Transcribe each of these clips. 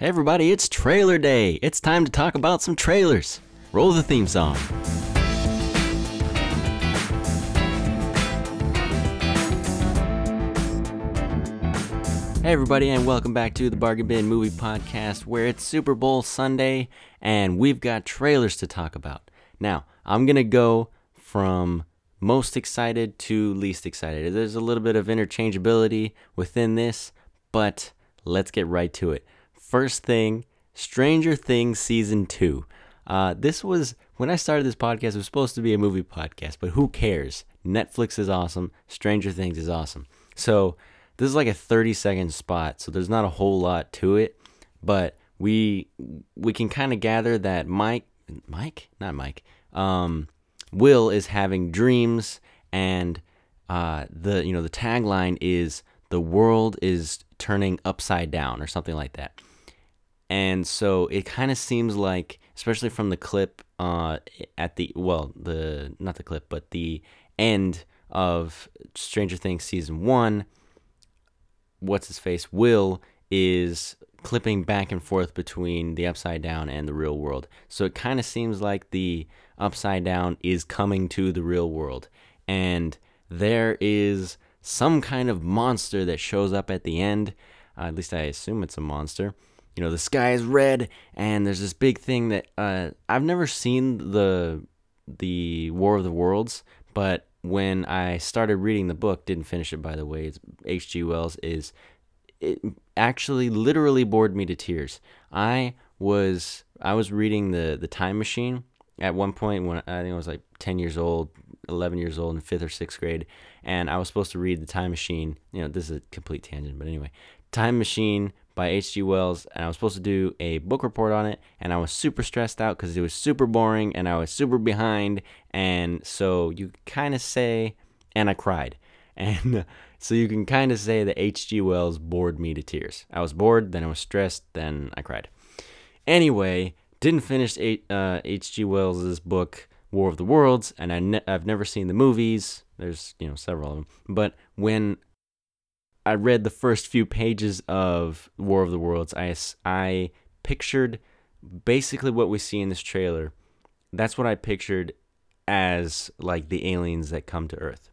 Hey everybody, it's trailer day. It's time to talk about some trailers. Roll the theme song. Hey everybody, and welcome back to the Bargain Bin Movie Podcast, where it's Super Bowl Sunday and we've got trailers to talk about. Now, I'm gonna go from most excited to least excited. There's a little bit of interchangeability within this, but let's get right to it. First thing, Stranger Things Season 2. Uh, this was, when I started this podcast, it was supposed to be a movie podcast, but who cares? Netflix is awesome. Stranger Things is awesome. So, this is like a 30 second spot, so there's not a whole lot to it, but we we can kind of gather that Mike Mike, not Mike. Um, Will is having dreams and uh, the you know the tagline is the world is turning upside down or something like that. And so it kind of seems like especially from the clip uh, at the well the not the clip but the end of Stranger Things season 1 what's his face Will is clipping back and forth between the upside down and the real world. So it kind of seems like the upside down is coming to the real world and there is some kind of monster that shows up at the end. Uh, at least I assume it's a monster. You know, the sky is red and there's this big thing that uh, I've never seen the the War of the Worlds, but when I started reading the book, didn't finish it by the way, it's H.G. Wells is it actually literally bored me to tears. I was I was reading the the Time Machine at one point when I think I was like 10 years old, 11 years old in 5th or 6th grade and I was supposed to read The Time Machine. You know, this is a complete tangent, but anyway, Time Machine by H.G. Wells, and I was supposed to do a book report on it, and I was super stressed out because it was super boring and I was super behind, and so you kind of say, and I cried, and so you can kind of say that H.G. Wells bored me to tears. I was bored, then I was stressed, then I cried. Anyway, didn't finish H.G. Uh, Wells's book War of the Worlds, and I I've never seen the movies. There's you know several of them, but when I read the first few pages of War of the Worlds, I, I pictured basically what we see in this trailer. That's what I pictured as like the aliens that come to Earth.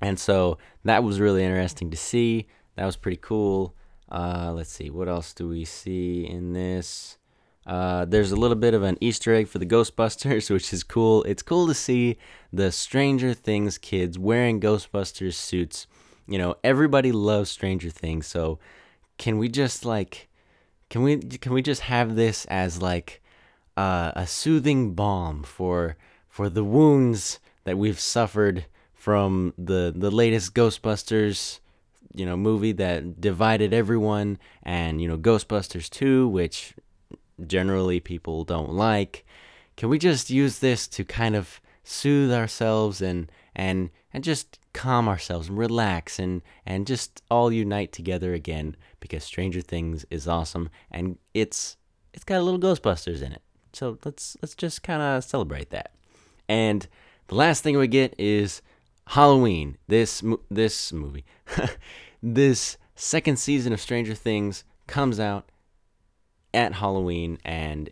And so that was really interesting to see. That was pretty cool. Uh, let's see, what else do we see in this? Uh, there's a little bit of an Easter egg for the Ghostbusters, which is cool. It's cool to see the Stranger Things kids wearing Ghostbusters suits you know, everybody loves Stranger Things, so can we just like can we can we just have this as like uh, a soothing balm for for the wounds that we've suffered from the the latest Ghostbusters you know movie that divided everyone and you know Ghostbusters 2 which generally people don't like? Can we just use this to kind of soothe ourselves and and and just calm ourselves and relax and and just all unite together again because Stranger Things is awesome and it's it's got a little Ghostbusters in it. So let's let's just kind of celebrate that. And the last thing we get is Halloween. This this movie, this second season of Stranger Things comes out at Halloween and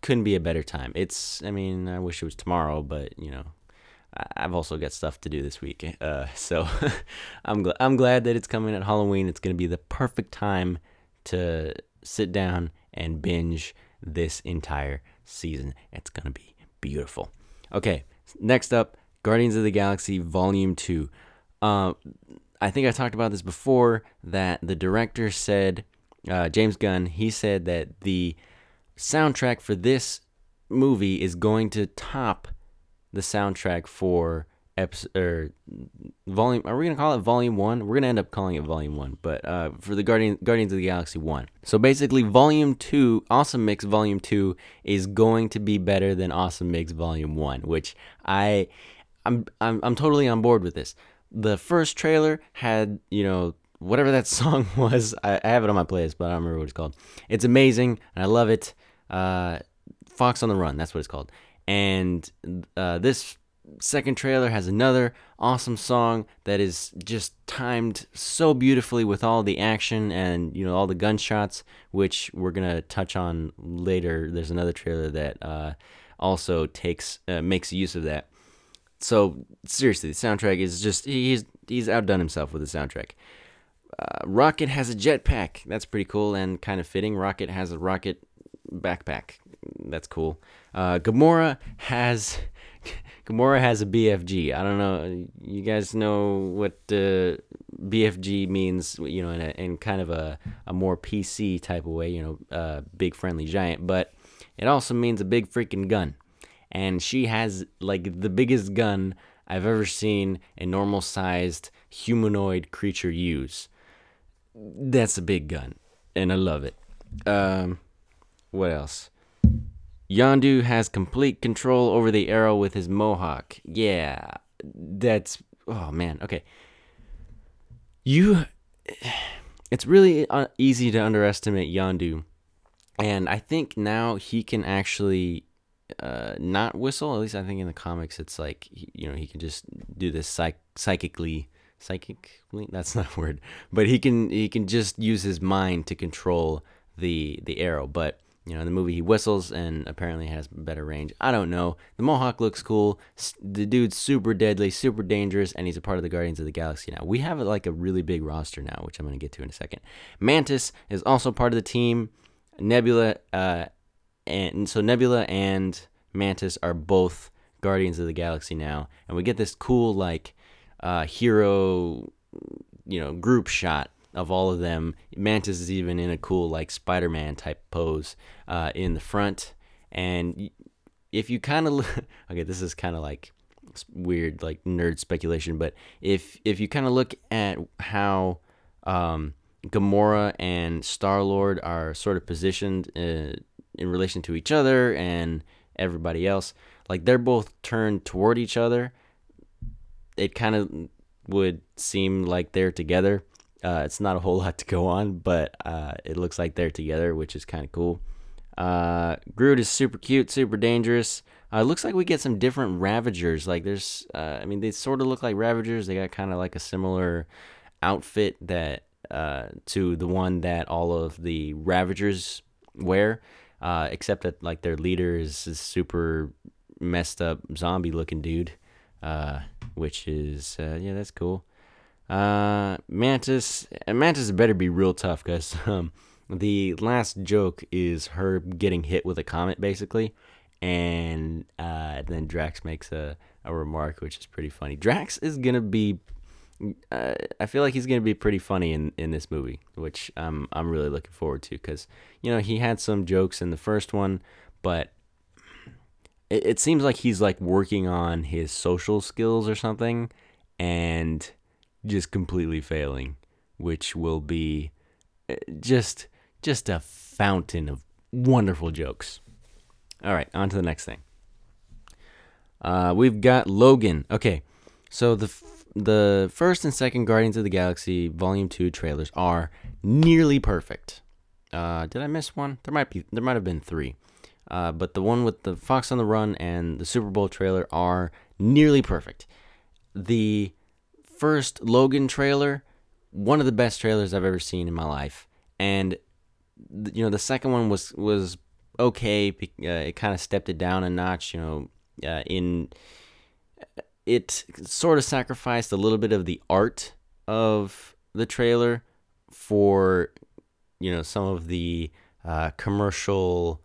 couldn't be a better time. It's I mean I wish it was tomorrow, but you know I've also got stuff to do this week, uh, so I'm gl- I'm glad that it's coming at Halloween. It's going to be the perfect time to sit down and binge this entire season. It's going to be beautiful. Okay, next up, Guardians of the Galaxy Volume Two. Uh, I think I talked about this before. That the director said, uh, James Gunn, he said that the soundtrack for this movie is going to top the soundtrack for episode or volume. Are we gonna call it volume one? We're gonna end up calling it volume one, but uh, for the Guardian Guardians of the Galaxy one. So basically, volume two, Awesome Mix volume two, is going to be better than Awesome Mix volume one, which I, I'm I'm I'm totally on board with this. The first trailer had you know whatever that song was. I, I have it on my playlist, but I don't remember what it's called. It's amazing, and I love it. Uh, Fox on the Run, that's what it's called. And uh, this second trailer has another awesome song that is just timed so beautifully with all the action and you know all the gunshots which we're gonna touch on later. There's another trailer that uh, also takes uh, makes use of that. So seriously the soundtrack is just he's he's outdone himself with the soundtrack. Uh, rocket has a jetpack. That's pretty cool and kind of fitting. Rocket has a rocket backpack that's cool uh, gamora has Gamora has a BFG. I don't know. You guys know what uh, BFG means, you know, in, a, in kind of a, a more PC type of way, you know, uh, big friendly giant, but it also means a big freaking gun. And she has like the biggest gun I've ever seen a normal sized humanoid creature use. That's a big gun, and I love it. Um, what else? Yondu has complete control over the arrow with his mohawk. Yeah, that's oh man. Okay, you. It's really uh, easy to underestimate Yondu, and I think now he can actually uh, not whistle. At least I think in the comics, it's like you know he can just do this psych- psychically. Psychically, that's not a word, but he can he can just use his mind to control the the arrow. But you know, in the movie he whistles and apparently has better range. I don't know. The Mohawk looks cool. The dude's super deadly, super dangerous, and he's a part of the Guardians of the Galaxy now. We have like a really big roster now, which I'm going to get to in a second. Mantis is also part of the team. Nebula, uh, and so Nebula and Mantis are both Guardians of the Galaxy now, and we get this cool like uh, hero, you know, group shot of all of them. Mantis is even in a cool like Spider-Man type pose uh, in the front, and if you kind of okay, this is kind of like weird like nerd speculation, but if if you kind of look at how um, Gamora and Star Lord are sort of positioned uh, in relation to each other and everybody else, like they're both turned toward each other. It kind of would seem like they're together uh, it's not a whole lot to go on, but uh, it looks like they're together, which is kind of cool. Uh, Groot is super cute, super dangerous. Uh, looks like we get some different Ravagers. Like there's, uh, I mean, they sort of look like Ravagers. They got kind of like a similar outfit that uh, to the one that all of the Ravagers wear, uh, except that like their leader is this super messed up zombie looking dude, which is yeah, that's cool. Uh, Mantis, Mantis better be real tough because um, the last joke is her getting hit with a comet, basically, and uh, then Drax makes a, a remark which is pretty funny. Drax is gonna be, uh, I feel like he's gonna be pretty funny in, in this movie, which um, I'm really looking forward to because you know he had some jokes in the first one, but it, it seems like he's like working on his social skills or something, and just completely failing, which will be eh, just just a fountain of wonderful jokes. All right, on to the next thing. Uh, we've got Logan. Okay, so the f- the first and second Guardians of the Galaxy Volume Two trailers are nearly perfect. Uh, did I miss one? There might be. There might have been three. Uh, but the one with the Fox on the Run and the Super Bowl trailer are nearly perfect. The first Logan trailer, one of the best trailers I've ever seen in my life, and you know the second one was was okay. Uh, it kind of stepped it down a notch. You know, uh, in it sort of sacrificed a little bit of the art of the trailer for you know some of the uh, commercial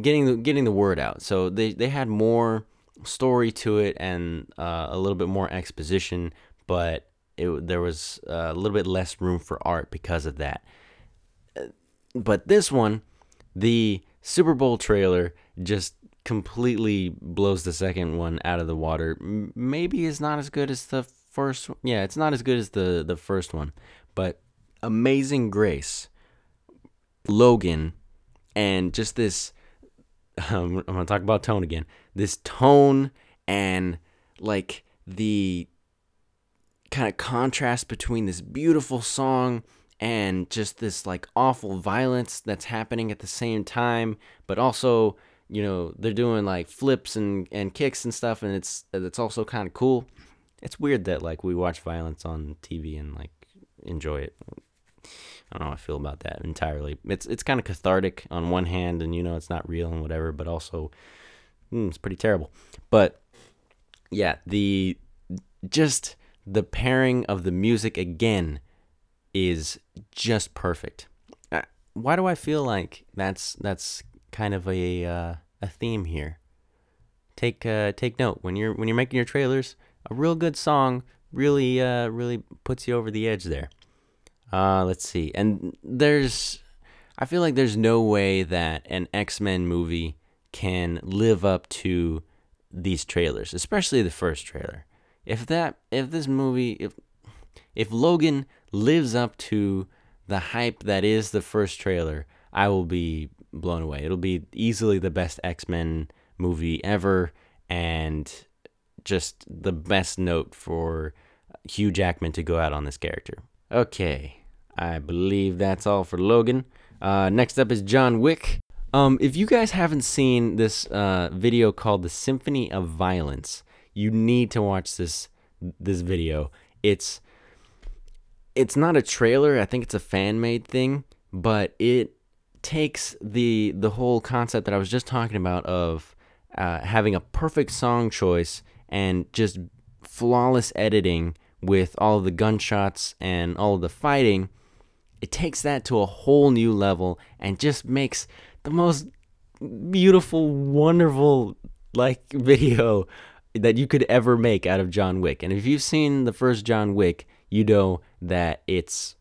getting the getting the word out. So they they had more story to it and uh, a little bit more exposition, but it, there was uh, a little bit less room for art because of that. Uh, but this one, the Super Bowl trailer just completely blows the second one out of the water. Maybe it's not as good as the first. Yeah, it's not as good as the the first one, but Amazing Grace, Logan, and just this um, I'm gonna talk about tone again. This tone and like the kind of contrast between this beautiful song and just this like awful violence that's happening at the same time, but also you know they're doing like flips and and kicks and stuff, and it's it's also kind of cool. It's weird that like we watch violence on TV and like enjoy it. I don't know how I feel about that entirely. It's it's kind of cathartic on one hand, and you know it's not real and whatever, but also mm, it's pretty terrible. But yeah, the just the pairing of the music again is just perfect. Uh, why do I feel like that's that's kind of a uh, a theme here? Take uh, take note when you're when you're making your trailers. A real good song really uh, really puts you over the edge there. Uh, let's see. And there's, I feel like there's no way that an X Men movie can live up to these trailers, especially the first trailer. If that, if this movie, if, if Logan lives up to the hype that is the first trailer, I will be blown away. It'll be easily the best X Men movie ever, and just the best note for Hugh Jackman to go out on this character. Okay, I believe that's all for Logan. Uh, next up is John Wick. Um, if you guys haven't seen this uh, video called "The Symphony of Violence," you need to watch this this video. It's it's not a trailer. I think it's a fan made thing, but it takes the the whole concept that I was just talking about of uh, having a perfect song choice and just flawless editing with all the gunshots and all the fighting, it takes that to a whole new level and just makes the most beautiful, wonderful like video that you could ever make out of John Wick. And if you've seen the first John Wick, you know that it's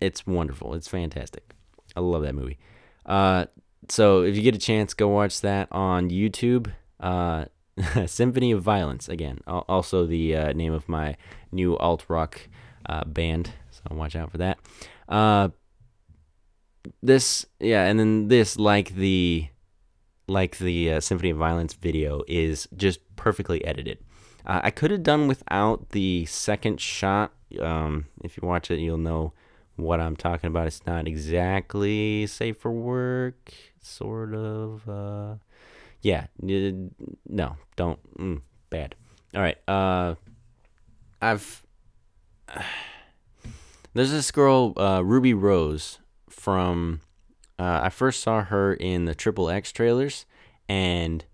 it's wonderful. It's fantastic. I love that movie. Uh, so if you get a chance, go watch that on YouTube. Uh, Symphony of Violence again. Also the uh, name of my new alt rock uh, band. So watch out for that. This yeah, and then this like the like the uh, Symphony of Violence video is just perfectly edited. Uh, I could have done without the second shot. Um, if you watch it, you'll know what I'm talking about. It's not exactly safe for work, sort of. Uh, yeah, no, don't. Mm, bad. All right. Uh, I've. there's this girl, uh, Ruby Rose, from. Uh, I first saw her in the Triple X trailers, and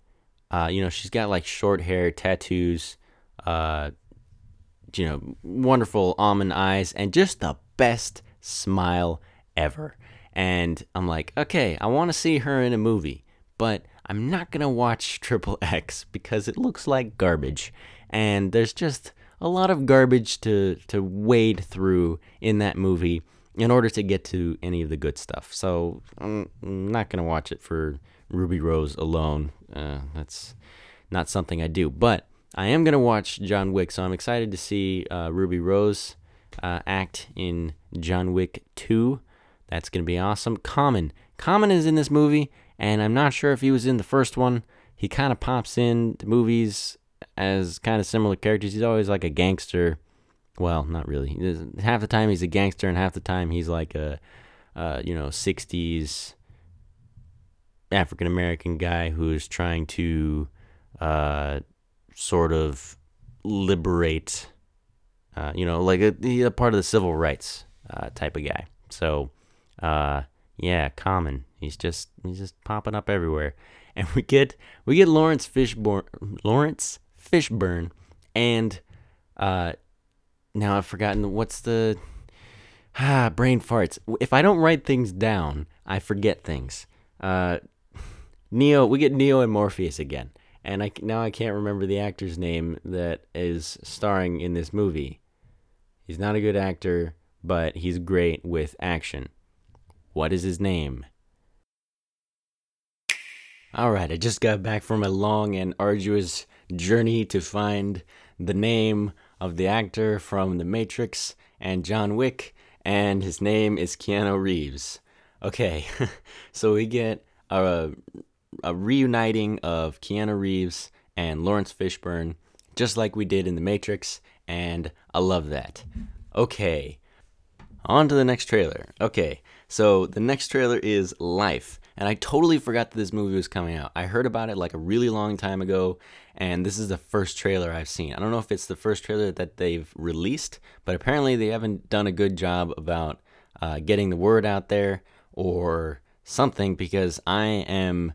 uh, you know she's got like short hair, tattoos, uh, you know, wonderful almond eyes, and just the best smile ever. And I'm like, okay, I want to see her in a movie, but I'm not to watch Triple X because it looks like garbage. And there's just a lot of garbage to, to wade through in that movie in order to get to any of the good stuff. So I'm not going to watch it for Ruby Rose alone. Uh, that's not something I do. But I am going to watch John Wick, so I'm excited to see uh, Ruby Rose uh, act in John Wick 2. That's going to be awesome. Common. Common is in this movie, and I'm not sure if he was in the first one. He kind of pops in movies as kind of similar characters. He's always like a gangster. Well, not really. Half the time he's a gangster, and half the time he's like a, uh, you know, 60s African American guy who's trying to uh, sort of liberate, uh, you know, like a, a, part of the civil rights uh, type of guy. So, uh, yeah, Common. He's just he's just popping up everywhere, and we get we get Laurence Fishburne, Laurence Fishburne, and uh, now I've forgotten what's the ah brain farts. If I don't write things down, I forget things. Uh, Neo, we get Neo and Morpheus again, and I now I can't remember the actor's name that is starring in this movie. He's not a good actor, but he's great with action. What is his name? All right, I just got back from a long and arduous journey to find the name of the actor from The Matrix and John Wick, and his name is Keanu Reeves. Okay, so we get a, a reuniting of Keanu Reeves and Laurence Fishburne, just like we did in The Matrix, and I love that. Okay, on to the next trailer. Okay, So the next trailer is Life, and I totally forgot that this movie was coming out. I heard about it like a really long time ago, and this is the first trailer I've seen. I don't know if it's the first trailer that they've released, but apparently they haven't done a good job about uh, getting the word out there or something because I am.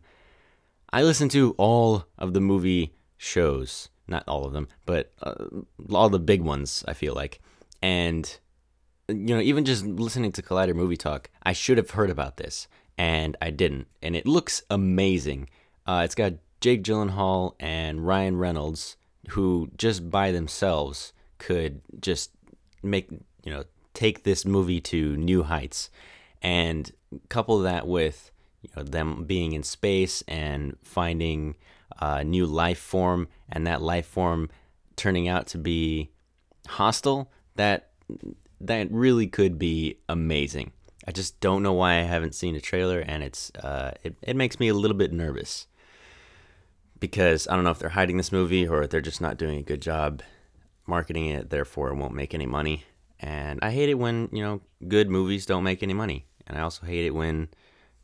I listen to all of the movie shows, not all of them, but uh, all the big ones, I feel like. And you know, even just listening to Collider Movie Talk, I should have heard about this, and I didn't. And it looks amazing. Uh, it's got Jake Gyllenhaal and Ryan Reynolds, who just by themselves could just make you know take this movie to new heights, and couple that with you know them being in space and finding a new life form, and that life form turning out to be hostile. That that really could be amazing. I just don't know why I haven't seen a trailer, and it's uh, it, it makes me a little bit nervous because I don't know if they're hiding this movie or if they're just not doing a good job marketing it. Therefore, it won't make any money. And I hate it when you know good movies don't make any money, and I also hate it when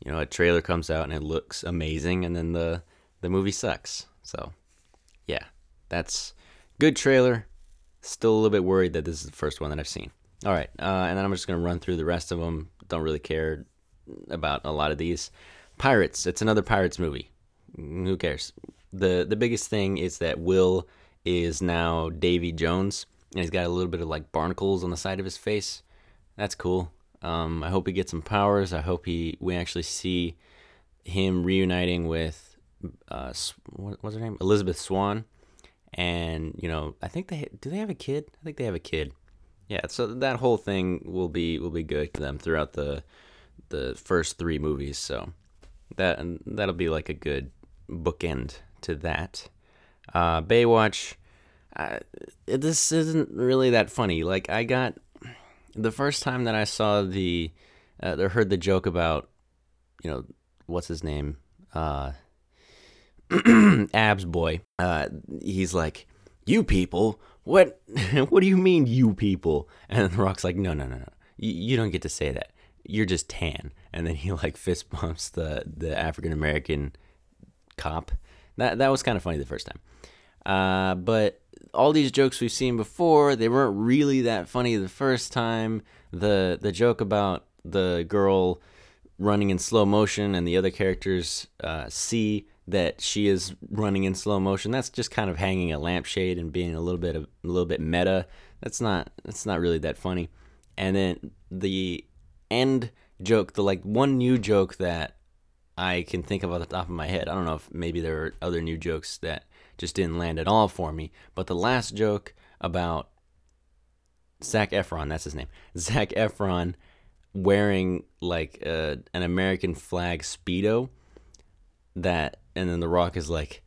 you know a trailer comes out and it looks amazing, and then the the movie sucks. So, yeah, that's good trailer. Still a little bit worried that this is the first one that I've seen. All right, uh, and then I'm just gonna run through the rest of them. Don't really care about a lot of these. Pirates. It's another Pirates movie. Who cares? the The biggest thing is that Will is now Davy Jones, and he's got a little bit of like barnacles on the side of his face. That's cool. Um, I hope he gets some powers. I hope he we actually see him reuniting with uh, what was her name? Elizabeth Swann. And you know, I think they do they have a kid? I think they have a kid yeah, so that whole thing will be will be good to them throughout the the first three movies. So that that'll be like a good bookend to that. Uh, Baywatch. Uh, this isn't really that funny. Like I got the first time that I saw the uh, or heard the joke about you know what's his name uh, abs boy uh, he's like you people what what do you mean you people? And the rock's like no no no no. You, you don't get to say that. You're just tan. And then he like fist bumps the the african american cop. That that was kind of funny the first time. Uh, but all these jokes we've seen before they weren't really that funny the first time. The the joke about the girl running in slow motion and the other characters uh, see that she is running in slow motion. That's just kind of hanging a lampshade and being a little bit of a little bit meta. That's not that's not really that funny. And then the end joke, the like one new joke that I can think of off the top of my head. I don't know if maybe there are other new jokes that just didn't land at all for me. But the last joke about Zac Efron, that's his name. Zac Efron wearing like uh, an American flag speedo that and then the rock is like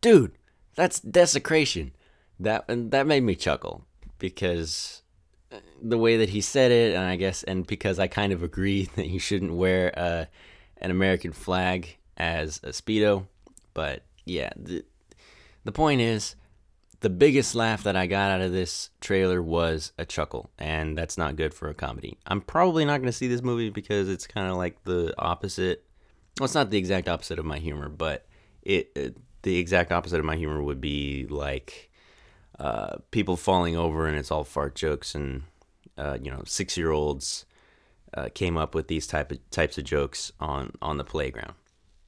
dude that's desecration. That and that made me chuckle because uh, the way that he said it and i guess and because i kind of agree that you shouldn't wear uh, an american flag as a speedo but yeah the, the point is the biggest laugh that i got out of this trailer was a chuckle and that's not good for a comedy. I'm probably not going to see this movie because it's kind of like the opposite well, it's not the exact opposite of my humor, but it, it the exact opposite of my humor would be like uh, people falling over and it's all fart jokes and uh, you know six year olds uh, came up with these type of types of jokes on on the playground.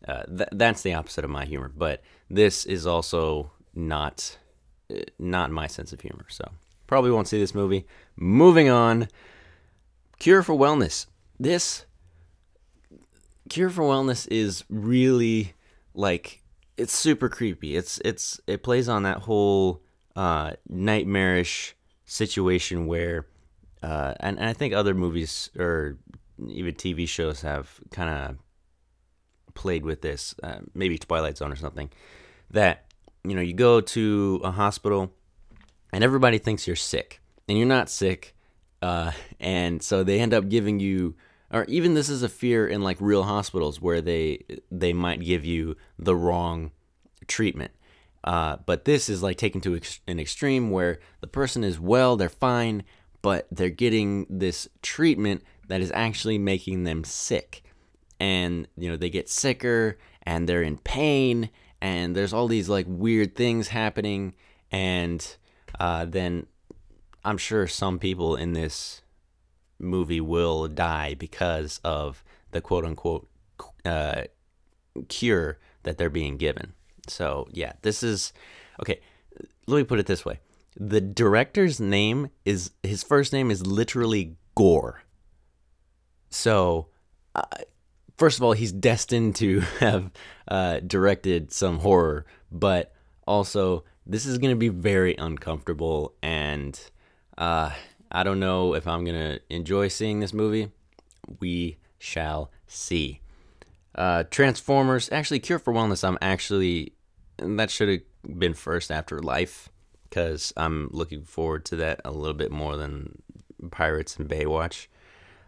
Uh, th- that's the opposite of my humor, but this is also not uh, not my sense of humor. So probably won't see this movie. Moving on, Cure for Wellness. This Cure for Wellness is really like it's super creepy. It's it's it plays on that whole uh, nightmarish situation where, uh, and, and I think other movies or even TV shows have kind of played with this. Uh, maybe Twilight Zone or something. That you know you go to a hospital and everybody thinks you're sick and you're not sick, uh, and so they end up giving you or even this is a fear in like real hospitals where they they might give you the wrong treatment. Uh, but this is like taken to ex- an extreme where the person is well, they're fine, but they're getting this treatment that is actually making them sick. And, you know, they get sicker and they're in pain and there's all these like weird things happening. And uh, then I'm sure some people in this movie will die because of the quote unquote uh, cure that they're being given. So, yeah, this is okay. Let me put it this way the director's name is his first name is literally Gore. So, uh, first of all, he's destined to have uh, directed some horror, but also this is going to be very uncomfortable, and uh, I don't know if I'm to enjoy seeing this movie. We shall see. Uh, Transformers, actually, Cure for Wellness. I'm actually that should have been first after Life because I'm looking forward to that a little bit more than Pirates and Baywatch.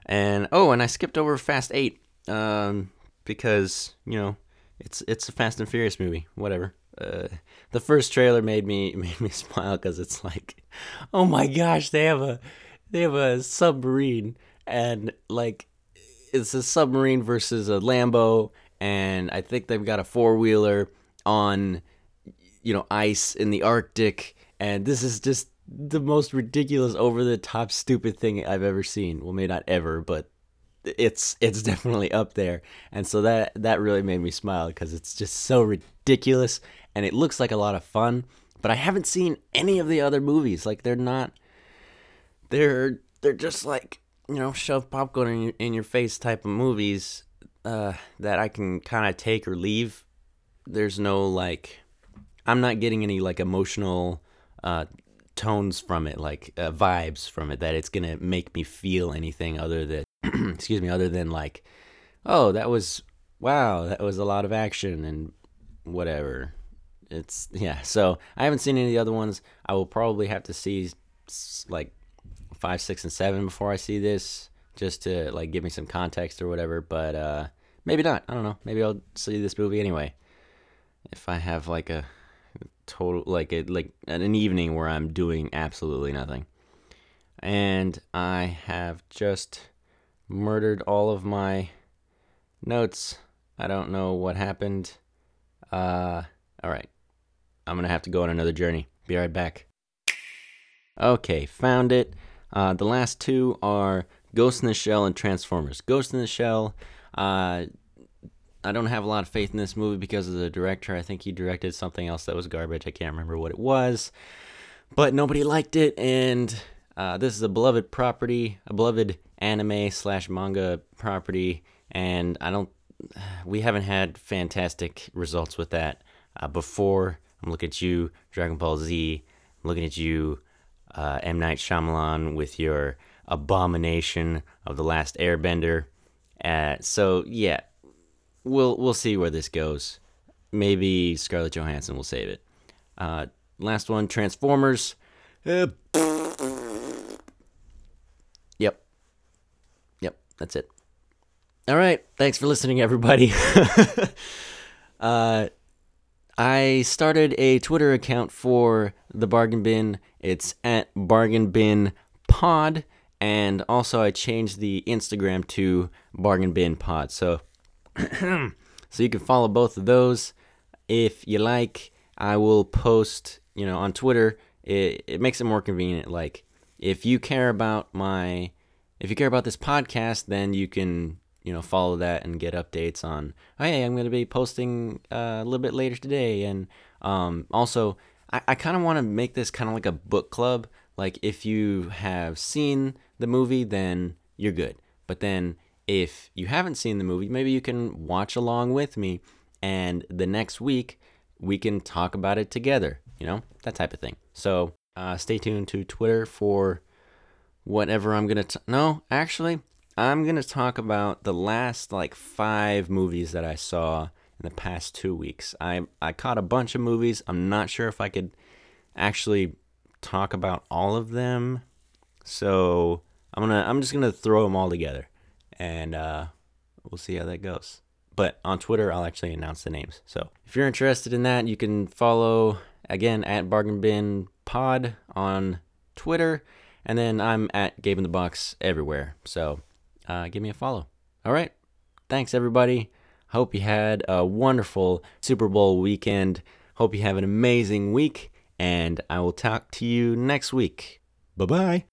And oh, and I skipped over Fast Eight um, because you know it's it's a Fast and Furious movie. Whatever. Uh, the first trailer made me made me smile because it's like, oh my gosh, they have a they have a submarine and like it's a submarine versus a Lambo, and I think they've got a four wheeler on you know ice in the Arctic, and this is just the most ridiculous, over the top, stupid thing I've ever seen. Well, maybe not ever, but it's it's definitely up there. And so that that really made me smile because it's just so ridiculous, and it looks like a lot of fun. But I haven't seen any of the other movies. Like they're not. They're they're just like you know shove popcorn in your, in your face type of movies uh, that I can kind of take or leave. There's no like, I'm not getting any like emotional uh, tones from it, like uh, vibes from it, that it's gonna make me feel anything other than, excuse me, other than like, oh, that was wow, that was a lot of action and whatever. It's yeah. So I haven't seen any of the other ones. I will probably have to see like five, six, and seven before I see this, just to like give me some context or whatever. But uh, maybe not. I don't know. Maybe I'll see this movie anyway. If I have like a total like it like an evening where I'm doing absolutely nothing. And I have just murdered all of my notes. I don't know what happened. Uh all right. I'm going to have to go on another journey. Be right back. Okay, found it. Uh, the last two are Ghost in the Shell and Transformers. Ghost in the Shell, uh, I don't have a lot of faith in this movie because of the director. I think he directed something else that was garbage. I can't remember what it was, but nobody liked it. And uh, this is a beloved property, a beloved anime slash manga property, and I don't. We haven't had fantastic results with that uh, before. I'm looking at you, Dragon Ball Z. I'm looking at you, uh, M Night Shyamalan, with your abomination of the Last Airbender. Uh, so yeah, we'll we'll see where this goes. Maybe Scarlett Johansson will save it. Uh, last one, Transformers. Uh, that's it. All right, thanks for listening, everybody. uh, I started a Twitter account for the Bargain Bin. It's at Bargain Bin Pod, and also I changed the Instagram to Bargain Bin Pod. So so you can follow both of those if you like. I will post, you know, on Twitter. It, it makes it more convenient. Like, if you care about my, if you care about this podcast, then you can, you know, follow that and get updates on, oh, hey, I'm going to be posting uh, a little bit later today. And um, also, I, I kind of want to make this kind of like a book club. Like, if you have seen the movie, then you're good. But then if you haven't seen the movie, maybe you can watch along with me, and the next week we can talk about it together. You know, that type of thing. So uh, stay tuned to Twitter for whatever I'm gonna. T- no, actually, I'm gonna talk about the last like five movies that I saw in the past two weeks. I I caught a bunch of movies. I'm not sure if I could actually talk about all of them. So I'm gonna I'm just gonna throw them all together and uh, we'll see how that goes. But on Twitter, I'll actually announce the names. So if you're interested in that, you can follow again at Bargain Bin Pod on Twitter, and then I'm at Gabe in the Box everywhere. So uh, give me a follow. All right. Thanks, everybody. Hope you had a wonderful Super Bowl weekend. Hope you have an amazing week, and I will talk to you next week. Bye bye.